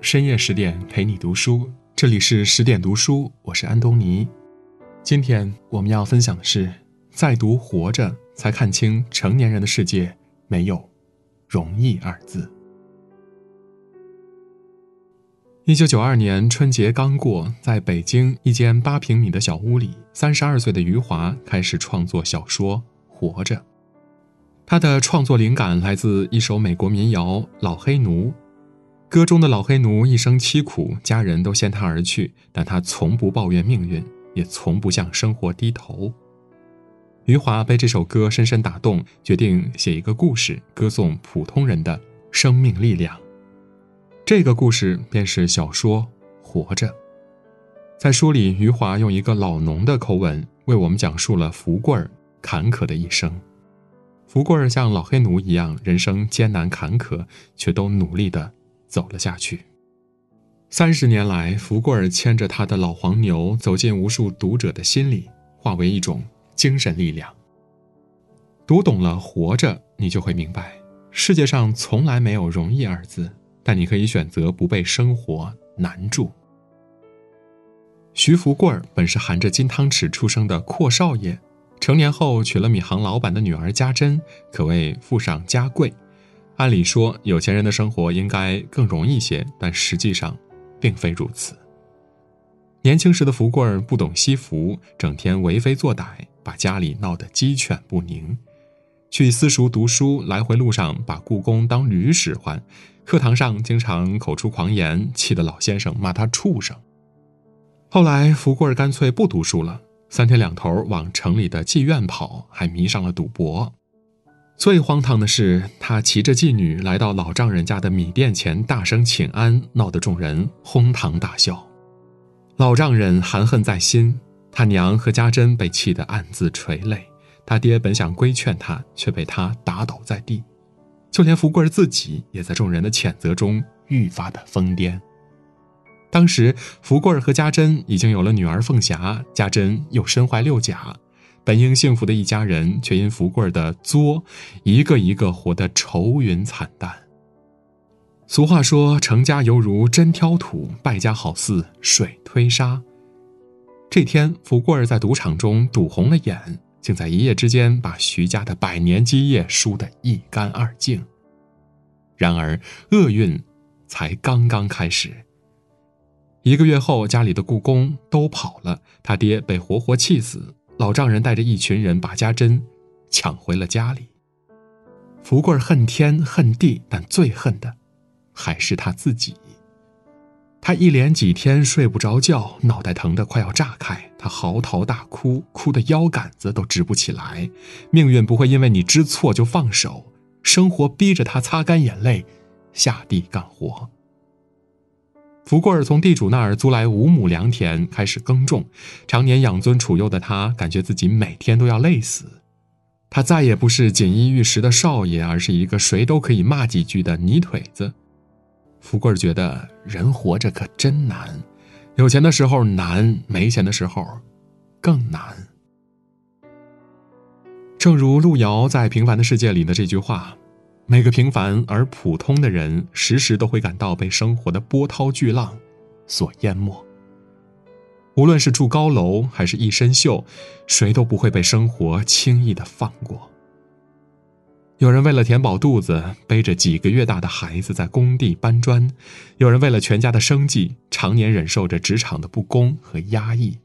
深夜十点陪你读书，这里是十点读书，我是安东尼。今天我们要分享的是，在读《活着》，才看清成年人的世界没有容易二字。一九九二年春节刚过，在北京一间八平米的小屋里，三十二岁的余华开始创作小说《活着》。他的创作灵感来自一首美国民谣《老黑奴》。歌中的老黑奴一生凄苦，家人都先他而去，但他从不抱怨命运，也从不向生活低头。余华被这首歌深深打动，决定写一个故事，歌颂普通人的生命力量。这个故事便是小说《活着》。在书里，余华用一个老农的口吻为我们讲述了福贵儿坎坷的一生。福贵儿像老黑奴一样，人生艰难坎坷，却都努力的。走了下去。三十年来，福贵儿牵着他的老黄牛，走进无数读者的心里，化为一种精神力量。读懂了《活着》，你就会明白，世界上从来没有容易二字，但你可以选择不被生活难住。徐福贵儿本是含着金汤匙出生的阔少爷，成年后娶了米行老板的女儿家珍，可谓富上加贵。按理说，有钱人的生活应该更容易些，但实际上，并非如此。年轻时的福贵儿不懂惜福，整天为非作歹，把家里闹得鸡犬不宁。去私塾读书，来回路上把故宫当驴使唤，课堂上经常口出狂言，气得老先生骂他畜生。后来，福贵儿干脆不读书了，三天两头往城里的妓院跑，还迷上了赌博。最荒唐的是，他骑着妓女来到老丈人家的米店前，大声请安，闹得众人哄堂大笑。老丈人含恨在心，他娘和家珍被气得暗自垂泪。他爹本想规劝他，却被他打倒在地。就连福贵儿自己，也在众人的谴责中愈发的疯癫。当时，福贵儿和家珍已经有了女儿凤霞，家珍又身怀六甲。本应幸福的一家人，却因福贵儿的作，一个一个活得愁云惨淡。俗话说：“成家犹如针挑土，败家好似水推沙。”这天，福贵儿在赌场中赌红了眼，竟在一夜之间把徐家的百年基业输得一干二净。然而，厄运才刚刚开始。一个月后，家里的故宫都跑了，他爹被活活气死。老丈人带着一群人把家珍抢回了家里。福贵恨天恨地，但最恨的还是他自己。他一连几天睡不着觉，脑袋疼得快要炸开。他嚎啕大哭，哭得腰杆子都直不起来。命运不会因为你知错就放手，生活逼着他擦干眼泪，下地干活。福贵儿从地主那儿租来五亩良田，开始耕种。常年养尊处优的他，感觉自己每天都要累死。他再也不是锦衣玉食的少爷，而是一个谁都可以骂几句的泥腿子。福贵儿觉得人活着可真难，有钱的时候难，没钱的时候更难。正如路遥在《平凡的世界》里的这句话。每个平凡而普通的人，时时都会感到被生活的波涛巨浪所淹没。无论是住高楼还是一身锈，谁都不会被生活轻易的放过。有人为了填饱肚子，背着几个月大的孩子在工地搬砖；有人为了全家的生计，常年忍受着职场的不公和压抑；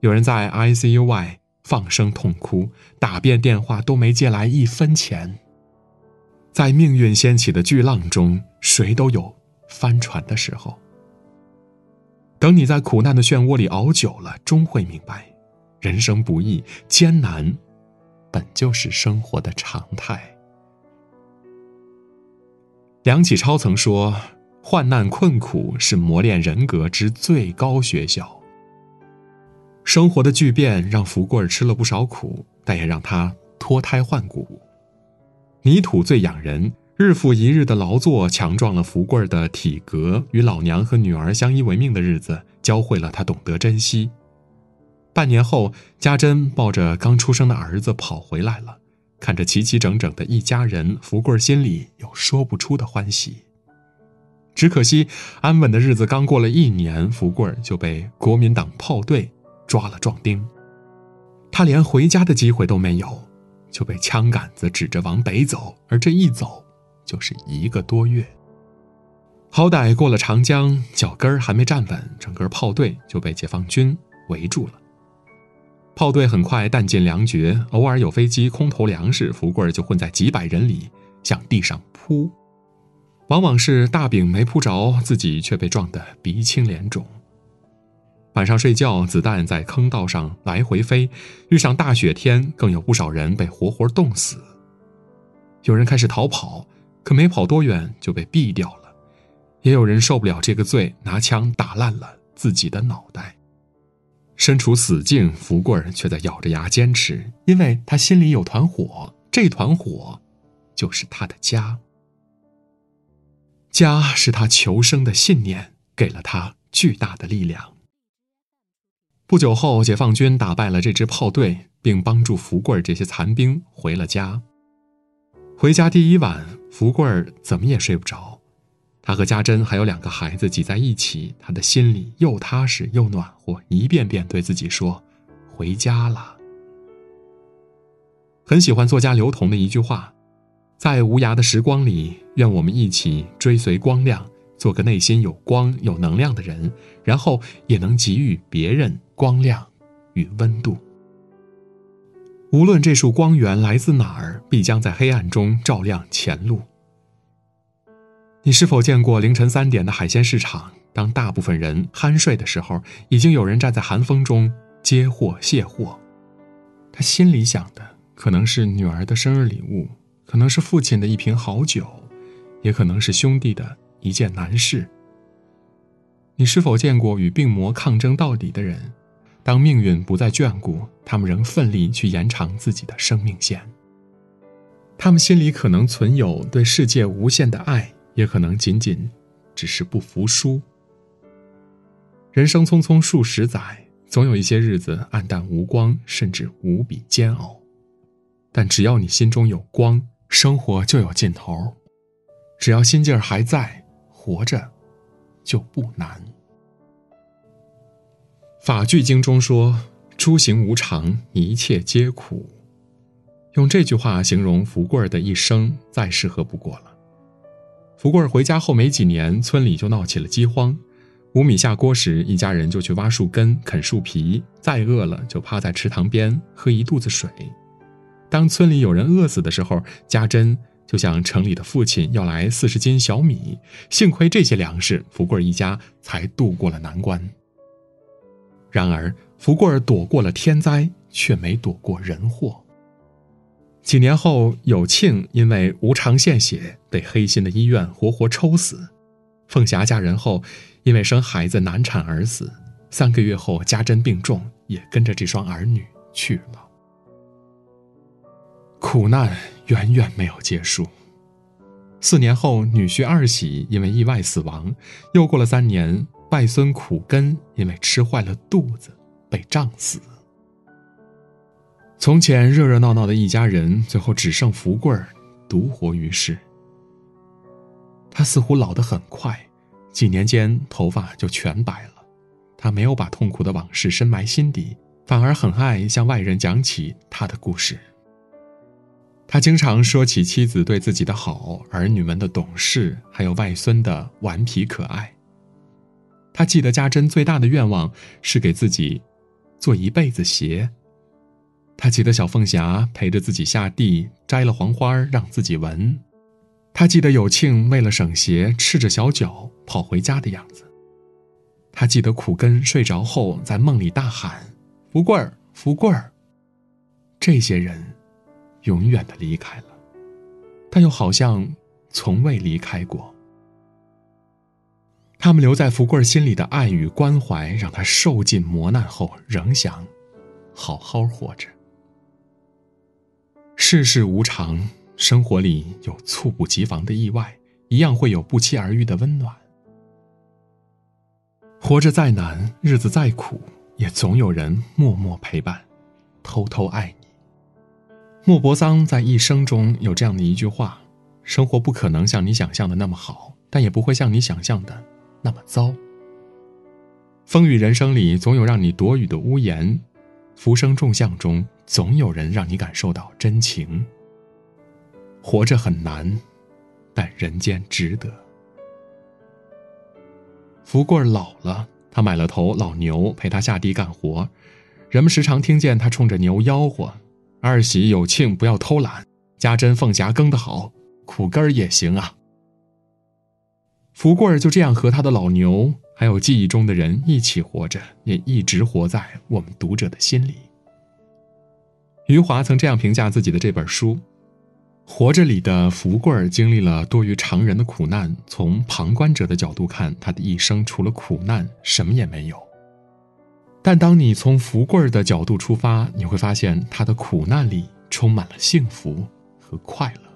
有人在 ICU 外放声痛哭，打遍电话都没借来一分钱。在命运掀起的巨浪中，谁都有翻船的时候。等你在苦难的漩涡里熬久了，终会明白，人生不易，艰难本就是生活的常态。梁启超曾说：“患难困苦是磨练人格之最高学校。”生活的巨变让福贵儿吃了不少苦，但也让他脱胎换骨。泥土最养人，日复一日的劳作强壮了福贵儿的体格，与老娘和女儿相依为命的日子，教会了他懂得珍惜。半年后，家珍抱着刚出生的儿子跑回来了，看着齐齐整整的一家人，福贵儿心里有说不出的欢喜。只可惜安稳的日子刚过了一年，福贵儿就被国民党炮队抓了壮丁。他连回家的机会都没有，就被枪杆子指着往北走，而这一走就是一个多月。好歹过了长江，脚跟还没站稳，整个炮队就被解放军围住了。炮队很快弹尽粮绝，偶尔有飞机空投粮食，福贵就混在几百人里向地上扑，往往是大饼没扑着，自己却被撞得鼻青脸肿。晚上睡觉，子弹在坑道上来回飞，遇上大雪天，更有不少人被活活冻死。有人开始逃跑，可没跑多远就被毙掉了；也有人受不了这个罪，拿枪打烂了自己的脑袋。身处死境，福贵儿却在咬着牙坚持，因为他心里有团火，这团火就是他的家。家是他求生的信念，给了他巨大的力量。不久后，解放军打败了这支炮队，并帮助福贵儿这些残兵回了家。回家第一晚，福贵儿怎么也睡不着。他和家珍还有两个孩子挤在一起，他的心里又踏实又暖和，一遍遍对自己说：“回家了。”很喜欢作家刘同的一句话：“在无涯的时光里，愿我们一起追随光亮，做个内心有光、有能量的人，然后也能给予别人光亮与温度。无论这束光源来自哪儿，必将在黑暗中照亮前路。”你是否见过凌晨三点的海鲜市场？当大部分人酣睡的时候，已经有人站在寒风中接货卸货。他心里想的可能是女儿的生日礼物，可能是父亲的一瓶好酒，也可能是兄弟的一件难事。你是否见过与病魔抗争到底的人？当命运不再眷顾，他们仍奋力去延长自己的生命线。他们心里可能存有对世界无限的爱。也可能仅仅只是不服输。人生匆匆数十载，总有一些日子暗淡无光，甚至无比煎熬。但只要你心中有光，生活就有尽头。只要心劲儿还在，活着就不难。法句经中说：“诸行无常，一切皆苦。”用这句话形容福贵儿的一生，再适合不过了。福贵儿回家后没几年，村里就闹起了饥荒。无米下锅时，一家人就去挖树根、啃树皮；再饿了，就趴在池塘边喝一肚子水。当村里有人饿死的时候，家珍就向城里的父亲要来四十斤小米。幸亏这些粮食，福贵儿一家才渡过了难关。然而，福贵儿躲过了天灾，却没躲过人祸。几年后，有庆因为无偿献血被黑心的医院活活抽死。凤霞嫁人后，因为生孩子难产而死。三个月后，家珍病重，也跟着这双儿女去了。苦难远远没有结束。四年后，女婿二喜因为意外死亡。又过了三年，外孙苦根因为吃坏了肚子被胀死。从前热热闹闹的一家人，最后只剩福贵儿独活于世。他似乎老得很快，几年间头发就全白了。他没有把痛苦的往事深埋心底，反而很爱向外人讲起他的故事。他经常说起妻子对自己的好，儿女们的懂事，还有外孙的顽皮可爱。他记得家珍最大的愿望是给自己做一辈子鞋。他记得小凤霞陪着自己下地摘了黄花让自己闻，他记得有庆为了省鞋赤着小脚跑回家的样子。他记得苦根睡着后在梦里大喊：“福贵儿，福贵儿。”这些人永远的离开了，但又好像从未离开过。他们留在福贵心里的爱与关怀，让他受尽磨难后仍想好好活着。世事无常，生活里有猝不及防的意外，一样会有不期而遇的温暖。活着再难，日子再苦，也总有人默默陪伴，偷偷爱你。莫泊桑在一生中有这样的一句话：“生活不可能像你想象的那么好，但也不会像你想象的那么糟。风雨人生里，总有让你躲雨的屋檐；浮生众相中，总有人让你感受到真情。活着很难，但人间值得。福贵老了，他买了头老牛陪他下地干活，人们时常听见他冲着牛吆喝：“二喜有庆，不要偷懒，家珍凤霞耕得好，苦根儿也行啊。”福贵儿就这样和他的老牛，还有记忆中的人一起活着，也一直活在我们读者的心里。余华曾这样评价自己的这本书。活着里的福贵儿经历了多于常人的苦难，从旁观者的角度看，他的一生除了苦难什么也没有。但当你从福贵儿的角度出发，你会发现他的苦难里充满了幸福和快乐。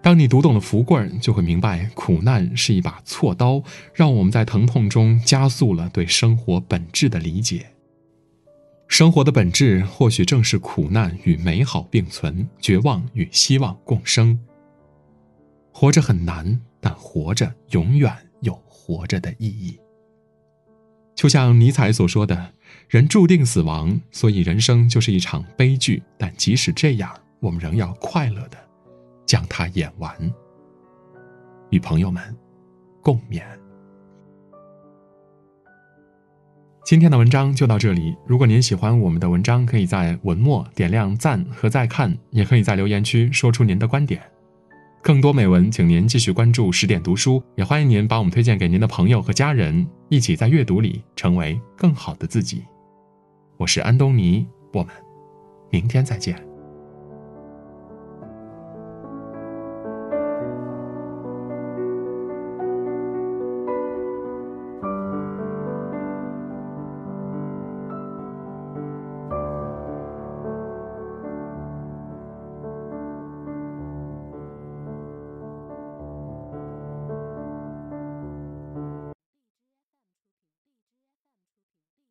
当你读懂了福贵，就会明白苦难是一把锉刀，让我们在疼痛中加速了对生活本质的理解。生活的本质或许正是苦难与美好并存，绝望与希望共生。活着很难，但活着永远有活着的意义。就像尼采所说的：“人注定死亡，所以人生就是一场悲剧。但即使这样，我们仍要快乐的将它演完。”与朋友们共勉。今天的文章就到这里。如果您喜欢我们的文章，可以在文末点亮赞和再看，也可以在留言区说出您的观点。更多美文，请您继续关注十点读书，也欢迎您把我们推荐给您的朋友和家人，一起在阅读里成为更好的自己。我是安东尼，我们明天再见。